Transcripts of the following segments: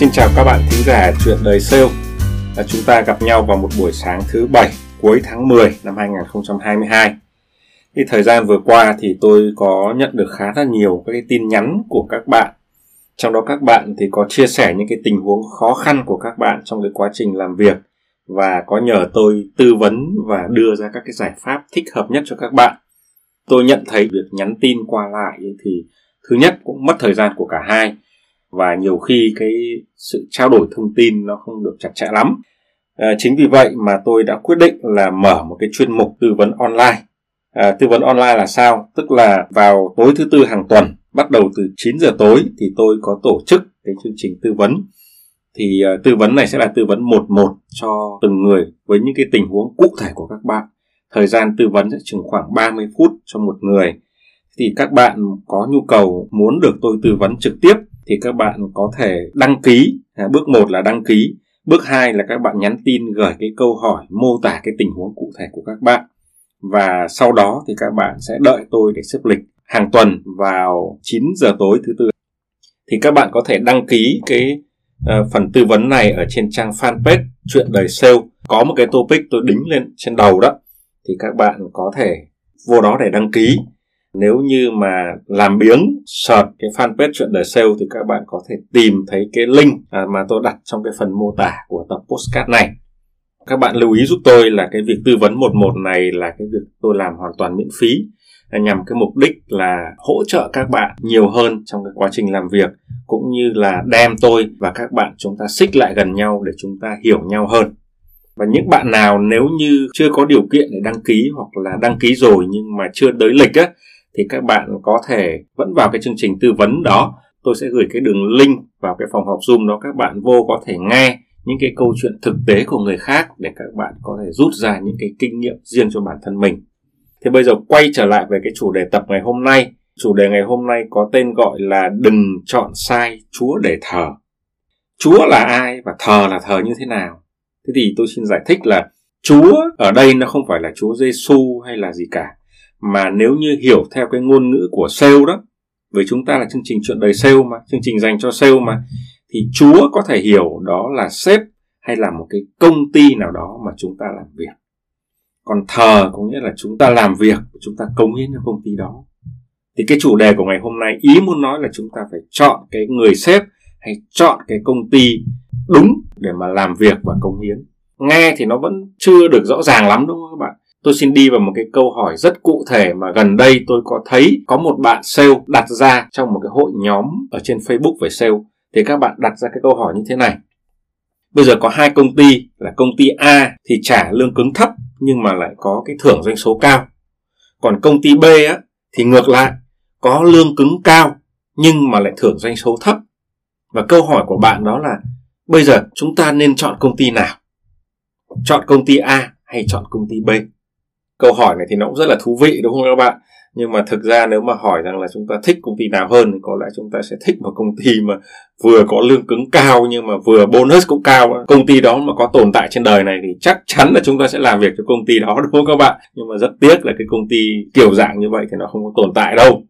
Xin chào các bạn thính giả chuyện đời sale. À, chúng ta gặp nhau vào một buổi sáng thứ bảy cuối tháng 10 năm 2022. Thì thời gian vừa qua thì tôi có nhận được khá là nhiều các cái tin nhắn của các bạn. Trong đó các bạn thì có chia sẻ những cái tình huống khó khăn của các bạn trong cái quá trình làm việc và có nhờ tôi tư vấn và đưa ra các cái giải pháp thích hợp nhất cho các bạn. Tôi nhận thấy việc nhắn tin qua lại thì thứ nhất cũng mất thời gian của cả hai và nhiều khi cái sự trao đổi thông tin nó không được chặt chẽ lắm. À, chính vì vậy mà tôi đã quyết định là mở một cái chuyên mục tư vấn online. À, tư vấn online là sao? Tức là vào tối thứ tư hàng tuần, bắt đầu từ 9 giờ tối thì tôi có tổ chức cái chương trình tư vấn. Thì uh, tư vấn này sẽ là tư vấn một một cho từng người với những cái tình huống cụ thể của các bạn. Thời gian tư vấn sẽ chừng khoảng 30 phút cho một người. Thì các bạn có nhu cầu muốn được tôi tư vấn trực tiếp thì các bạn có thể đăng ký. À, bước một là đăng ký. Bước hai là các bạn nhắn tin gửi cái câu hỏi mô tả cái tình huống cụ thể của các bạn. Và sau đó thì các bạn sẽ đợi tôi để xếp lịch hàng tuần vào 9 giờ tối thứ tư. Thì các bạn có thể đăng ký cái uh, phần tư vấn này ở trên trang fanpage chuyện đời sale. Có một cái topic tôi đính lên trên đầu đó. Thì các bạn có thể vô đó để đăng ký nếu như mà làm biếng search cái fanpage chuyện đời sale thì các bạn có thể tìm thấy cái link à, mà tôi đặt trong cái phần mô tả của tập postcard này. Các bạn lưu ý giúp tôi là cái việc tư vấn một một này là cái việc tôi làm hoàn toàn miễn phí à, nhằm cái mục đích là hỗ trợ các bạn nhiều hơn trong cái quá trình làm việc, cũng như là đem tôi và các bạn chúng ta xích lại gần nhau để chúng ta hiểu nhau hơn. Và những bạn nào nếu như chưa có điều kiện để đăng ký hoặc là đăng ký rồi nhưng mà chưa tới lịch á thì các bạn có thể vẫn vào cái chương trình tư vấn đó. Tôi sẽ gửi cái đường link vào cái phòng học zoom đó, các bạn vô có thể nghe những cái câu chuyện thực tế của người khác để các bạn có thể rút ra những cái kinh nghiệm riêng cho bản thân mình. Thì bây giờ quay trở lại về cái chủ đề tập ngày hôm nay. Chủ đề ngày hôm nay có tên gọi là đừng chọn sai, chúa để thờ. Chúa là ai và thờ là thờ như thế nào? Thế thì tôi xin giải thích là chúa ở đây nó không phải là chúa giêsu hay là gì cả mà nếu như hiểu theo cái ngôn ngữ của sale đó, với chúng ta là chương trình chuyện đời sale mà, chương trình dành cho sale mà, thì chúa có thể hiểu đó là sếp hay là một cái công ty nào đó mà chúng ta làm việc. Còn thờ có nghĩa là chúng ta làm việc, chúng ta cống hiến cho công ty đó. Thì cái chủ đề của ngày hôm nay ý muốn nói là chúng ta phải chọn cái người sếp hay chọn cái công ty đúng để mà làm việc và cống hiến. Nghe thì nó vẫn chưa được rõ ràng lắm đúng không các bạn? Tôi xin đi vào một cái câu hỏi rất cụ thể mà gần đây tôi có thấy có một bạn sale đặt ra trong một cái hội nhóm ở trên Facebook về sale. Thì các bạn đặt ra cái câu hỏi như thế này. Bây giờ có hai công ty là công ty A thì trả lương cứng thấp nhưng mà lại có cái thưởng doanh số cao. Còn công ty B á, thì ngược lại, có lương cứng cao nhưng mà lại thưởng doanh số thấp. Và câu hỏi của bạn đó là, bây giờ chúng ta nên chọn công ty nào? Chọn công ty A hay chọn công ty B? Câu hỏi này thì nó cũng rất là thú vị, đúng không các bạn? Nhưng mà thực ra nếu mà hỏi rằng là chúng ta thích công ty nào hơn thì có lẽ chúng ta sẽ thích một công ty mà vừa có lương cứng cao nhưng mà vừa bonus cũng cao. Công ty đó mà có tồn tại trên đời này thì chắc chắn là chúng ta sẽ làm việc cho công ty đó, đúng không các bạn? Nhưng mà rất tiếc là cái công ty kiểu dạng như vậy thì nó không có tồn tại đâu.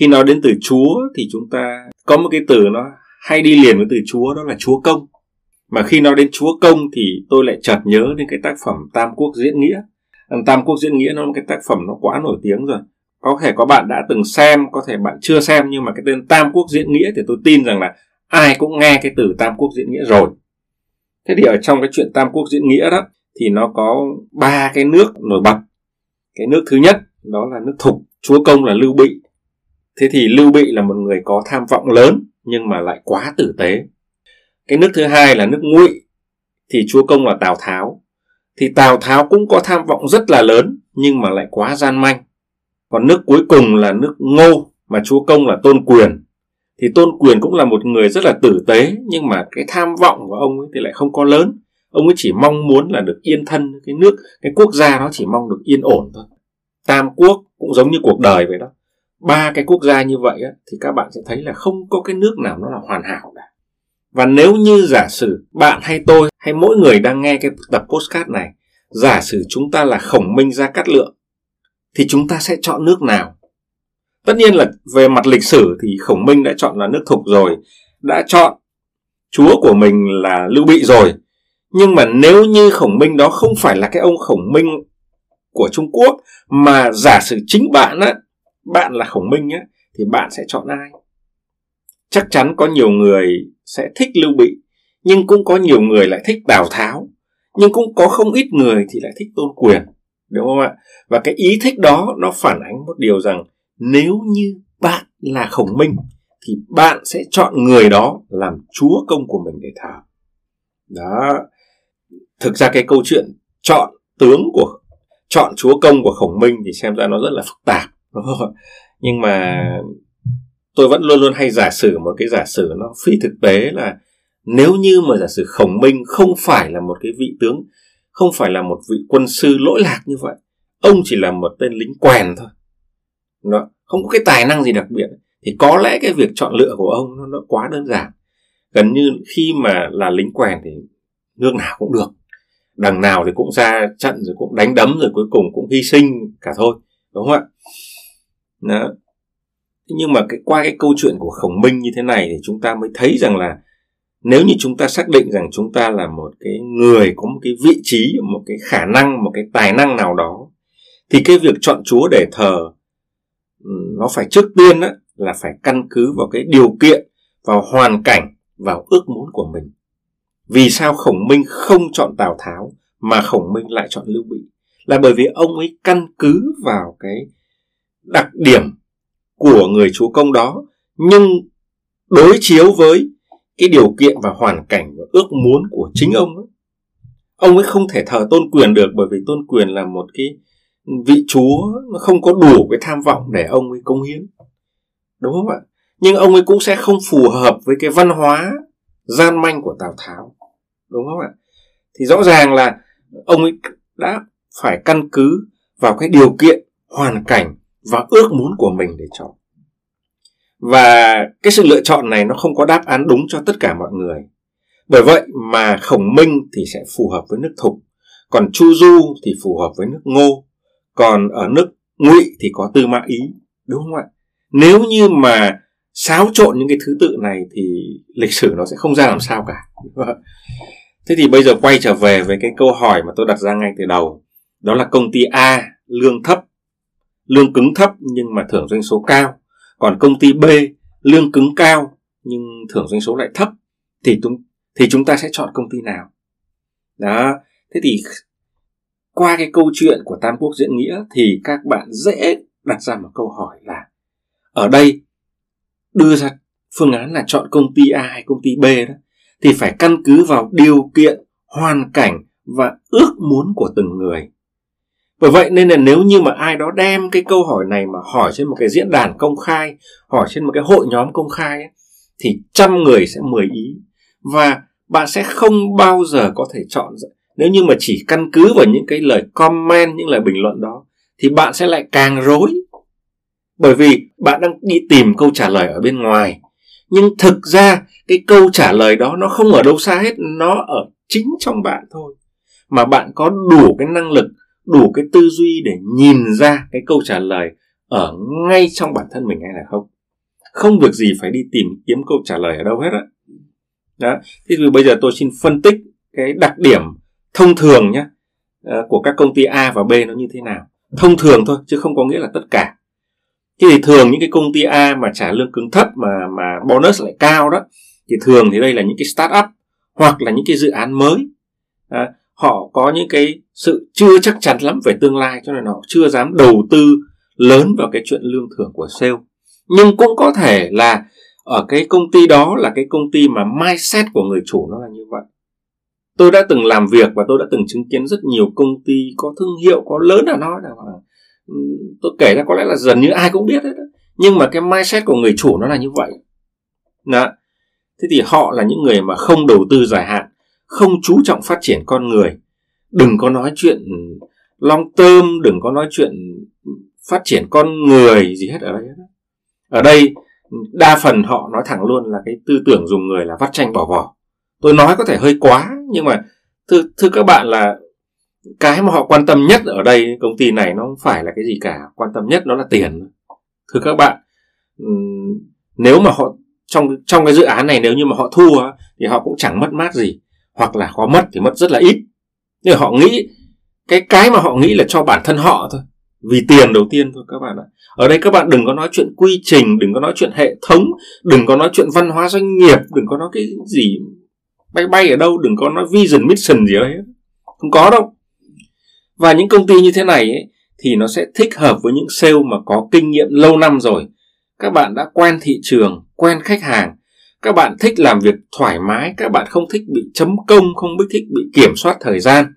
Khi nói đến từ chúa thì chúng ta có một cái từ nó hay đi liền với từ chúa, đó là chúa công. Mà khi nói đến chúa công thì tôi lại chợt nhớ đến cái tác phẩm tam quốc diễn nghĩa. Tam Quốc Diễn Nghĩa nó là một cái tác phẩm nó quá nổi tiếng rồi. Có thể có bạn đã từng xem, có thể bạn chưa xem nhưng mà cái tên Tam Quốc Diễn Nghĩa thì tôi tin rằng là ai cũng nghe cái từ Tam Quốc Diễn Nghĩa rồi. Thế thì ở trong cái chuyện Tam Quốc Diễn Nghĩa đó thì nó có ba cái nước nổi bật. Cái nước thứ nhất đó là nước Thục, chúa công là Lưu Bị. Thế thì Lưu Bị là một người có tham vọng lớn nhưng mà lại quá tử tế. Cái nước thứ hai là nước Ngụy thì chúa công là Tào Tháo thì Tào Tháo cũng có tham vọng rất là lớn nhưng mà lại quá gian manh. Còn nước cuối cùng là nước Ngô mà chúa công là Tôn Quyền. thì tôn quyền cũng là một người rất là tử tế nhưng mà cái tham vọng của ông ấy thì lại không có lớn ông ấy chỉ mong muốn là được yên thân cái nước cái quốc gia nó chỉ mong được yên ổn thôi tam quốc cũng giống như cuộc đời vậy đó ba cái quốc gia như vậy á, thì các bạn sẽ thấy là không có cái nước nào nó là hoàn hảo và nếu như giả sử bạn hay tôi hay mỗi người đang nghe cái tập postcard này, giả sử chúng ta là khổng minh gia cát lượng, thì chúng ta sẽ chọn nước nào? Tất nhiên là về mặt lịch sử thì khổng minh đã chọn là nước thục rồi, đã chọn chúa của mình là lưu bị rồi. Nhưng mà nếu như khổng minh đó không phải là cái ông khổng minh của trung quốc, mà giả sử chính bạn á, bạn là khổng minh á thì bạn sẽ chọn ai? Chắc chắn có nhiều người sẽ thích lưu bị, nhưng cũng có nhiều người lại thích tào tháo, nhưng cũng có không ít người thì lại thích tôn quyền, đúng không ạ? Và cái ý thích đó nó phản ánh một điều rằng nếu như bạn là khổng minh thì bạn sẽ chọn người đó làm chúa công của mình để thờ. Đó. Thực ra cái câu chuyện chọn tướng của, chọn chúa công của khổng minh thì xem ra nó rất là phức tạp, đúng không? nhưng mà tôi vẫn luôn luôn hay giả sử một cái giả sử nó phi thực tế là nếu như mà giả sử khổng minh không phải là một cái vị tướng không phải là một vị quân sư lỗi lạc như vậy ông chỉ là một tên lính quèn thôi. Nó không có cái tài năng gì đặc biệt. Thì có lẽ cái việc chọn lựa của ông nó, nó quá đơn giản. Gần như khi mà là lính quèn thì nước nào cũng được. Đằng nào thì cũng ra trận rồi cũng đánh đấm rồi cuối cùng cũng hy sinh cả thôi đúng không ạ? Đó nhưng mà cái qua cái câu chuyện của khổng minh như thế này thì chúng ta mới thấy rằng là nếu như chúng ta xác định rằng chúng ta là một cái người có một cái vị trí một cái khả năng một cái tài năng nào đó thì cái việc chọn chúa để thờ ừ, nó phải trước tiên á, là phải căn cứ vào cái điều kiện vào hoàn cảnh vào ước muốn của mình. Vì sao khổng minh không chọn tào tháo mà khổng minh lại chọn lưu bị? Là bởi vì ông ấy căn cứ vào cái đặc điểm của người chúa công đó nhưng đối chiếu với cái điều kiện và hoàn cảnh và ước muốn của chính ông ấy. Ông ấy không thể thờ tôn quyền được bởi vì tôn quyền là một cái vị chúa nó không có đủ cái tham vọng để ông ấy công hiến. Đúng không ạ? Nhưng ông ấy cũng sẽ không phù hợp với cái văn hóa gian manh của Tào Tháo. Đúng không ạ? Thì rõ ràng là ông ấy đã phải căn cứ vào cái điều kiện, hoàn cảnh và ước muốn của mình để chọn. Và cái sự lựa chọn này nó không có đáp án đúng cho tất cả mọi người. Bởi vậy mà khổng minh thì sẽ phù hợp với nước thục, còn chu du thì phù hợp với nước ngô, còn ở nước ngụy thì có tư mã ý, đúng không ạ? Nếu như mà xáo trộn những cái thứ tự này thì lịch sử nó sẽ không ra làm sao cả. Thế thì bây giờ quay trở về với cái câu hỏi mà tôi đặt ra ngay từ đầu, đó là công ty a, lương thấp lương cứng thấp nhưng mà thưởng doanh số cao. Còn công ty B, lương cứng cao nhưng thưởng doanh số lại thấp, thì chúng thì chúng ta sẽ chọn công ty nào? Đó, thế thì qua cái câu chuyện của tam quốc diễn nghĩa thì các bạn dễ đặt ra một câu hỏi là, ở đây đưa ra phương án là chọn công ty A hay công ty B đó, thì phải căn cứ vào điều kiện, hoàn cảnh và ước muốn của từng người bởi vậy nên là nếu như mà ai đó đem cái câu hỏi này mà hỏi trên một cái diễn đàn công khai hỏi trên một cái hội nhóm công khai ấy, thì trăm người sẽ mười ý. Và bạn sẽ không bao giờ có thể chọn nếu như mà chỉ căn cứ vào những cái lời comment những lời bình luận đó thì bạn sẽ lại càng rối. Bởi vì bạn đang đi tìm câu trả lời ở bên ngoài. Nhưng thực ra cái câu trả lời đó nó không ở đâu xa hết nó ở chính trong bạn thôi. Mà bạn có đủ cái năng lực đủ cái tư duy để nhìn ra cái câu trả lời ở ngay trong bản thân mình hay là không? Không việc gì phải đi tìm kiếm câu trả lời ở đâu hết á. Đó thế thì bây giờ tôi xin phân tích cái đặc điểm thông thường nhé ờ, của các công ty A và B nó như thế nào. Thông thường thôi chứ không có nghĩa là tất cả. Thế thì thường những cái công ty A mà trả lương cứng thấp mà mà bonus lại cao đó thì thường thì đây là những cái start up hoặc là những cái dự án mới. À, họ có những cái sự chưa chắc chắn lắm về tương lai, cho nên họ chưa dám đầu tư lớn vào cái chuyện lương thưởng của sale nhưng cũng có thể là ở cái công ty đó là cái công ty mà mindset của người chủ nó là như vậy tôi đã từng làm việc và tôi đã từng chứng kiến rất nhiều công ty có thương hiệu, có lớn là nó là ừ, tôi kể ra có lẽ là dần như ai cũng biết hết đó. nhưng mà cái mindset của người chủ nó là như vậy Đó. thế thì họ là những người mà không đầu tư dài hạn không chú trọng phát triển con người. Đừng có nói chuyện long tôm đừng có nói chuyện phát triển con người gì hết ở đây ở đây, đa phần họ nói thẳng luôn là cái tư tưởng dùng người là vắt tranh bỏ vỏ. Tôi nói có thể hơi quá, nhưng mà thưa thưa các bạn là cái mà họ quan tâm nhất ở đây, công ty này nó không phải là cái gì cả. Quan tâm nhất nó là tiền. Thưa các bạn nếu mà họ, trong trong cái dự án này, nếu như mà họ thua thì họ cũng chẳng mất mát gì hoặc là có mất thì mất rất là ít. Nhưng họ nghĩ cái cái mà họ nghĩ là cho bản thân họ thôi. Vì tiền đầu tiên thôi các bạn ạ. Ở đây các bạn đừng có nói chuyện quy trình đừng có nói chuyện hệ thống đừng có nói chuyện văn hóa doanh nghiệp đừng có nói cái gì bay bay ở đâu đừng có nói vision mission gì đấy. Không có đâu. Và những công ty như thế này ấy, thì nó sẽ thích hợp với những sale mà có kinh nghiệm lâu năm rồi. Các bạn đã quen thị trường quen khách hàng các bạn thích làm việc thoải mái các bạn không thích bị chấm công không thích bị kiểm soát thời gian.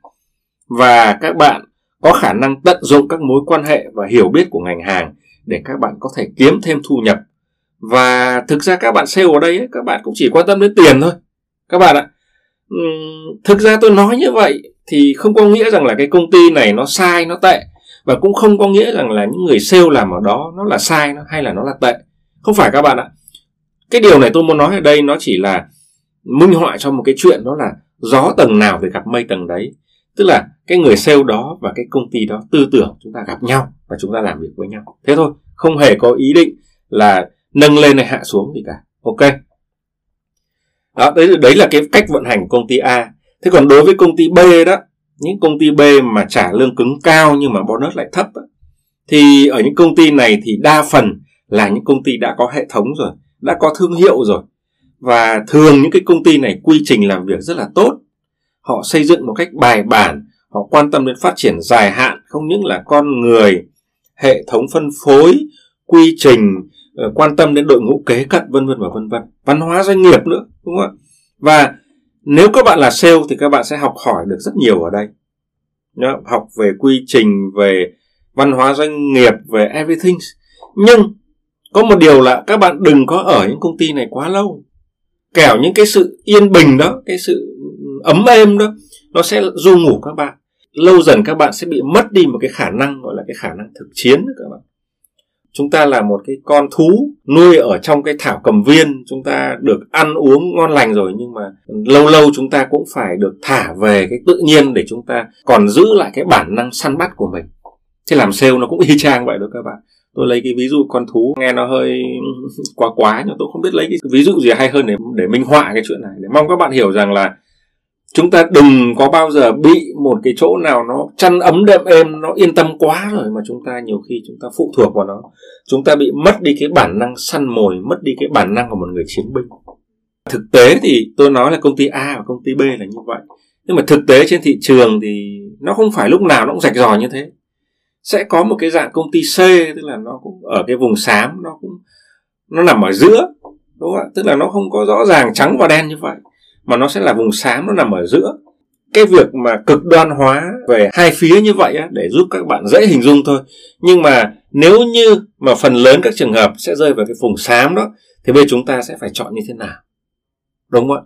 Và các bạn có khả năng tận dụng các mối quan hệ và hiểu biết của ngành hàng để các bạn có thể kiếm thêm thu nhập. Và thực ra các bạn sale ở đây ấy, các bạn cũng chỉ quan tâm đến tiền thôi. Các bạn ạ thực ra tôi nói như vậy thì không có nghĩa rằng là cái công ty này nó sai nó tệ. Và cũng không có nghĩa rằng là những người sale làm ở đó nó là sai nó hay là nó là tệ. Không phải các bạn ạ cái điều này tôi muốn nói ở đây nó chỉ là minh họa cho một cái chuyện đó là gió tầng nào thì gặp mây tầng đấy. Tức là cái người sale đó và cái công ty đó tư tưởng chúng ta gặp nhau và chúng ta làm việc với nhau. Thế thôi không hề có ý định là nâng lên hay hạ xuống gì cả. Ok. Đó đấy đấy là cái cách vận hành của công ty A. Thế còn đối với công ty B đó những công ty B mà trả lương cứng cao nhưng mà bonus lại thấp đó, thì ở những công ty này thì đa phần là những công ty đã có hệ thống rồi đã có thương hiệu rồi. Và thường những cái công ty này quy trình làm việc rất là tốt. Họ xây dựng một cách bài bản, họ quan tâm đến phát triển dài hạn, không những là con người, hệ thống phân phối, quy trình ờ, quan tâm đến đội ngũ kế cận, vân vân và vân vân. Văn hóa doanh nghiệp nữa, đúng không ạ? Và nếu các bạn là sale thì các bạn sẽ học hỏi được rất nhiều ở đây. Học về quy trình, về văn hóa doanh nghiệp, về everything. Nhưng có một điều là các bạn đừng có ở những công ty này quá lâu. Kẻo những cái sự yên bình đó, cái sự ấm êm đó, nó sẽ du ngủ các bạn. Lâu dần các bạn sẽ bị mất đi một cái khả năng, gọi là cái khả năng thực chiến đó các bạn. Chúng ta là một cái con thú nuôi ở trong cái thảo cầm viên. Chúng ta được ăn uống ngon lành rồi, nhưng mà lâu lâu chúng ta cũng phải được thả về cái tự nhiên để chúng ta còn giữ lại cái bản năng săn bắt của mình. Thế làm sale nó cũng y chang vậy đó các bạn tôi lấy cái ví dụ con thú, nghe nó hơi quá quá nhưng tôi không biết lấy cái ví dụ gì hay hơn để để minh họa cái chuyện này. Để mong các bạn hiểu rằng là chúng ta đừng có bao giờ bị một cái chỗ nào nó chăn ấm đệm êm, nó yên tâm quá rồi mà chúng ta nhiều khi chúng ta phụ thuộc vào nó. Chúng ta bị mất đi cái bản năng săn mồi, mất đi cái bản năng của một người chiến binh. Thực tế thì tôi nói là công ty A và công ty B là như vậy. Nhưng mà thực tế trên thị trường thì nó không phải lúc nào nó cũng rạch ròi như thế sẽ có một cái dạng công ty C tức là nó cũng ở cái vùng xám nó cũng nó nằm ở giữa đúng không ạ? Tức là nó không có rõ ràng trắng và đen như vậy mà nó sẽ là vùng xám nó nằm ở giữa. Cái việc mà cực đoan hóa về hai phía như vậy á, để giúp các bạn dễ hình dung thôi. Nhưng mà nếu như mà phần lớn các trường hợp sẽ rơi vào cái vùng xám đó thì bây giờ chúng ta sẽ phải chọn như thế nào? Đúng không ạ?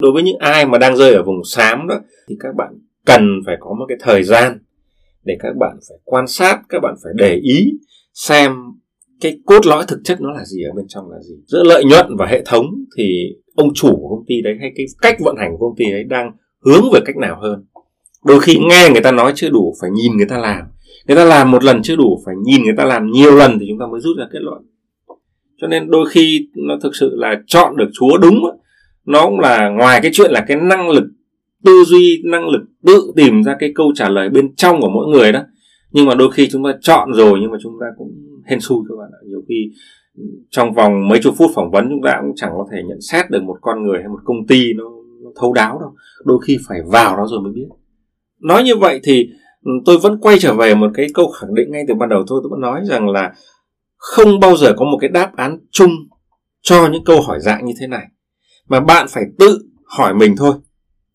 Đối với những ai mà đang rơi ở vùng xám đó thì các bạn cần phải có một cái thời gian để các bạn phải quan sát, các bạn phải để ý xem cái cốt lõi thực chất nó là gì, ở bên trong là gì. Giữa lợi nhuận và hệ thống thì ông chủ của công ty đấy hay cái cách vận hành của công ty ấy đang hướng về cách nào hơn. Đôi khi nghe người ta nói chưa đủ phải nhìn người ta làm. Người ta làm một lần chưa đủ phải nhìn người ta làm nhiều lần thì chúng ta mới rút ra kết luận. Cho nên đôi khi nó thực sự là chọn được chúa đúng nó cũng là ngoài cái chuyện là cái năng lực tư duy năng lực tự tìm ra cái câu trả lời bên trong của mỗi người đó. Nhưng mà đôi khi chúng ta chọn rồi nhưng mà chúng ta cũng hên xui các bạn ạ. Nhiều khi trong vòng mấy chục phút phỏng vấn chúng ta cũng chẳng có thể nhận xét được một con người hay một công ty nó, nó thấu đáo đâu. Đôi khi phải vào đó rồi mới biết. Nói như vậy thì ừ, tôi vẫn quay trở về một cái câu khẳng định ngay từ ban đầu thôi. Tôi vẫn nói rằng là không bao giờ có một cái đáp án chung cho những câu hỏi dạng như thế này. Mà bạn phải tự hỏi mình thôi.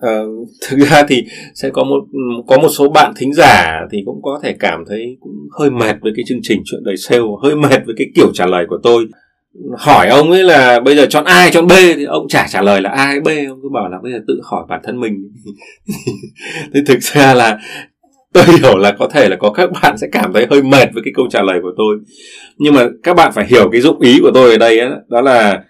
Uh, thực ra thì sẽ có một có một số bạn thính giả thì cũng có thể cảm thấy cũng hơi mệt với cái chương trình chuyện đời sale hơi mệt với cái kiểu trả lời của tôi. Hỏi ông ấy là bây giờ chọn ai chọn B thì ông chả trả lời là A hay B ông cứ bảo là bây giờ tự hỏi bản thân mình. Thì thực ra là tôi hiểu là có thể là có các bạn sẽ cảm thấy hơi mệt với cái câu trả lời của tôi. Nhưng mà các bạn phải hiểu cái dụng ý của tôi ở đây ấy, đó là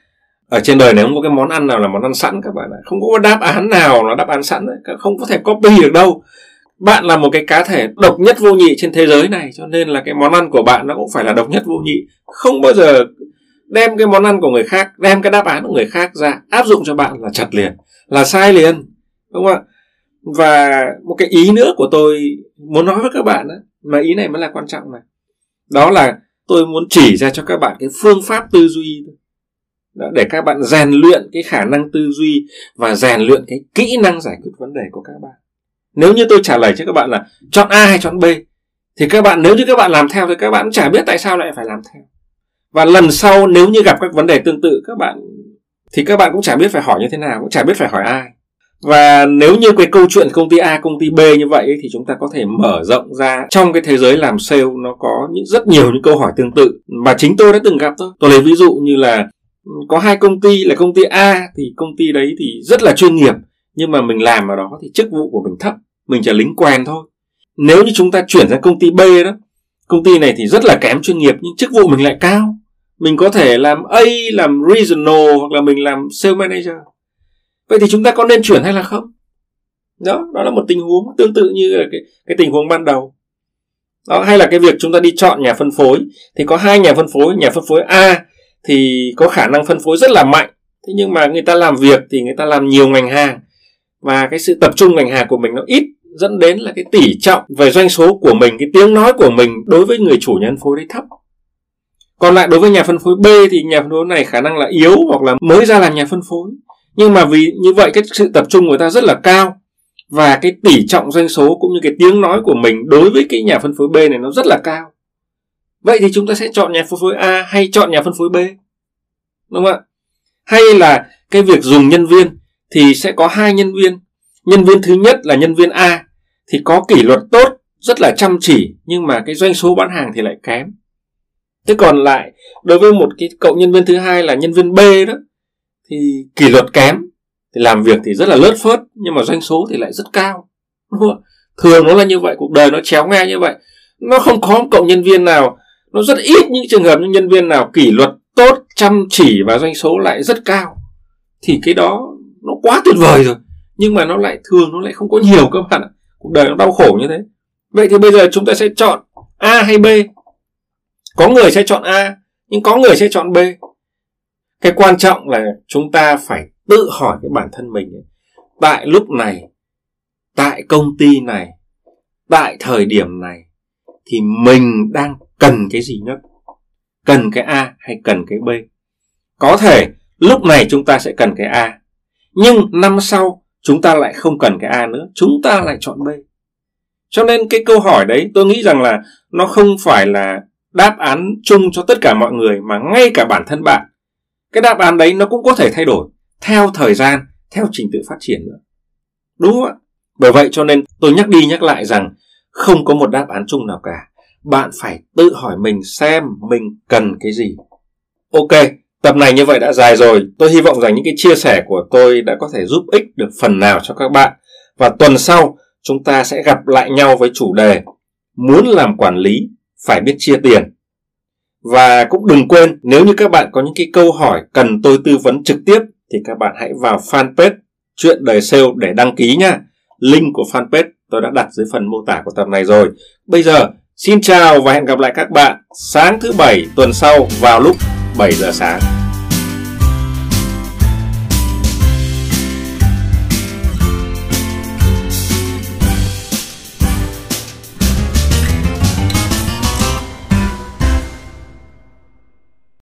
ở trên đời này không có cái món ăn nào là món ăn sẵn các bạn ạ. Không có đáp án nào là đáp án sẵn đấy. Không có thể copy được đâu. Bạn là một cái cá thể độc nhất vô nhị trên thế giới này cho nên là cái món ăn của bạn nó cũng phải là độc nhất vô nhị. Không bao giờ đem cái món ăn của người khác đem cái đáp án của người khác ra áp dụng cho bạn là chặt liền là sai liền. Đúng không ạ? Và một cái ý nữa của tôi muốn nói với các bạn đó, mà ý này mới là quan trọng này. Đó là tôi muốn chỉ ra cho các bạn cái phương pháp tư duy để các bạn rèn luyện cái khả năng tư duy và rèn luyện cái kỹ năng giải quyết vấn đề của các bạn. Nếu như tôi trả lời cho các bạn là chọn A hay chọn B thì các bạn nếu như các bạn làm theo thì các bạn cũng chả biết tại sao lại phải làm theo. Và lần sau nếu như gặp các vấn đề tương tự các bạn thì các bạn cũng chả biết phải hỏi như thế nào cũng chả biết phải hỏi ai. Và nếu như cái câu chuyện công ty A, công ty B như vậy thì chúng ta có thể mở rộng ra trong cái thế giới làm sale nó có những rất nhiều những câu hỏi tương tự mà chính tôi đã từng gặp thôi. Tôi lấy ví dụ như là có hai công ty là công ty A thì công ty đấy thì rất là chuyên nghiệp nhưng mà mình làm ở đó thì chức vụ của mình thấp, mình chỉ lính quen thôi. Nếu như chúng ta chuyển sang công ty B đó, công ty này thì rất là kém chuyên nghiệp nhưng chức vụ mình lại cao. Mình có thể làm A, làm regional hoặc là mình làm Sales manager vậy thì chúng ta có nên chuyển hay là không đó đó là một tình huống tương tự như là cái, cái tình huống ban đầu đó hay là cái việc chúng ta đi chọn nhà phân phối thì có hai nhà phân phối nhà phân phối A thì có khả năng phân phối rất là mạnh. Thế nhưng mà người ta làm việc thì người ta làm nhiều ngành hàng. Và cái sự tập trung ngành hàng của mình nó ít, dẫn đến là cái tỷ trọng về doanh số của mình, cái tiếng nói của mình đối với người chủ nhân phối đấy thấp. Còn lại đối với nhà phân phối B thì nhà phân phối này khả năng là yếu hoặc là mới ra làm nhà phân phối. Nhưng mà vì như vậy cái sự tập trung của người ta rất là cao. Và cái tỷ trọng doanh số cũng như cái tiếng nói của mình đối với cái nhà phân phối B này nó rất là cao vậy thì chúng ta sẽ chọn nhà phân phối A hay chọn nhà phân phối B? Đúng không ạ? Hay là cái việc dùng nhân viên thì sẽ có hai nhân viên. Nhân viên thứ nhất là nhân viên A thì có kỷ luật tốt, rất là chăm chỉ, nhưng mà cái doanh số bán hàng thì lại kém. Thế còn lại, đối với một cái cậu nhân viên thứ hai là nhân viên B đó, thì kỷ luật kém, thì làm việc thì rất là lớt phớt, nhưng mà doanh số thì lại rất cao. Đúng không? thường nó là như vậy, cuộc đời nó chéo ngang như vậy. Nó không có một cộng nhân viên nào nó rất ít những trường hợp những nhân viên nào kỷ luật tốt, chăm chỉ và doanh số lại rất cao. Thì cái đó nó quá tuyệt vời rồi. Nhưng mà nó lại thường, nó lại không có nhiều các bạn ạ. Cuộc đời nó đau khổ như thế. Vậy thì bây giờ chúng ta sẽ chọn a hay b? Có người sẽ chọn a, nhưng có người sẽ chọn b. Cái quan trọng là chúng ta phải tự hỏi cái bản thân mình ấy. tại lúc này, tại công ty này, tại thời điểm này thì mình đang cần cái gì nhất? Cần cái a hay cần cái b? Có thể lúc này chúng ta sẽ cần cái a, nhưng năm sau chúng ta lại không cần cái a nữa, chúng ta lại chọn b. Cho nên cái câu hỏi đấy tôi nghĩ rằng là nó không phải là đáp án chung cho tất cả mọi người, mà ngay cả bản thân bạn. Cái đáp án đấy nó cũng có thể thay đổi theo thời gian, theo trình tự phát triển nữa. Đúng không ạ? Bởi vậy cho nên tôi nhắc đi nhắc lại rằng không có một đáp án chung nào cả. Bạn phải tự hỏi mình xem mình cần cái gì. Ok, tập này như vậy đã dài rồi. Tôi hy vọng rằng những cái chia sẻ của tôi đã có thể giúp ích được phần nào cho các bạn. Và tuần sau, chúng ta sẽ gặp lại nhau với chủ đề muốn làm quản lý, phải biết chia tiền. Và cũng đừng quên, nếu như các bạn có những cái câu hỏi cần tôi tư vấn trực tiếp, thì các bạn hãy vào fanpage chuyện đời sale để đăng ký nha. Link của fanpage tôi đã đặt dưới phần mô tả của tập này rồi. Bây giờ, xin chào và hẹn gặp lại các bạn sáng thứ bảy tuần sau vào lúc 7 giờ sáng.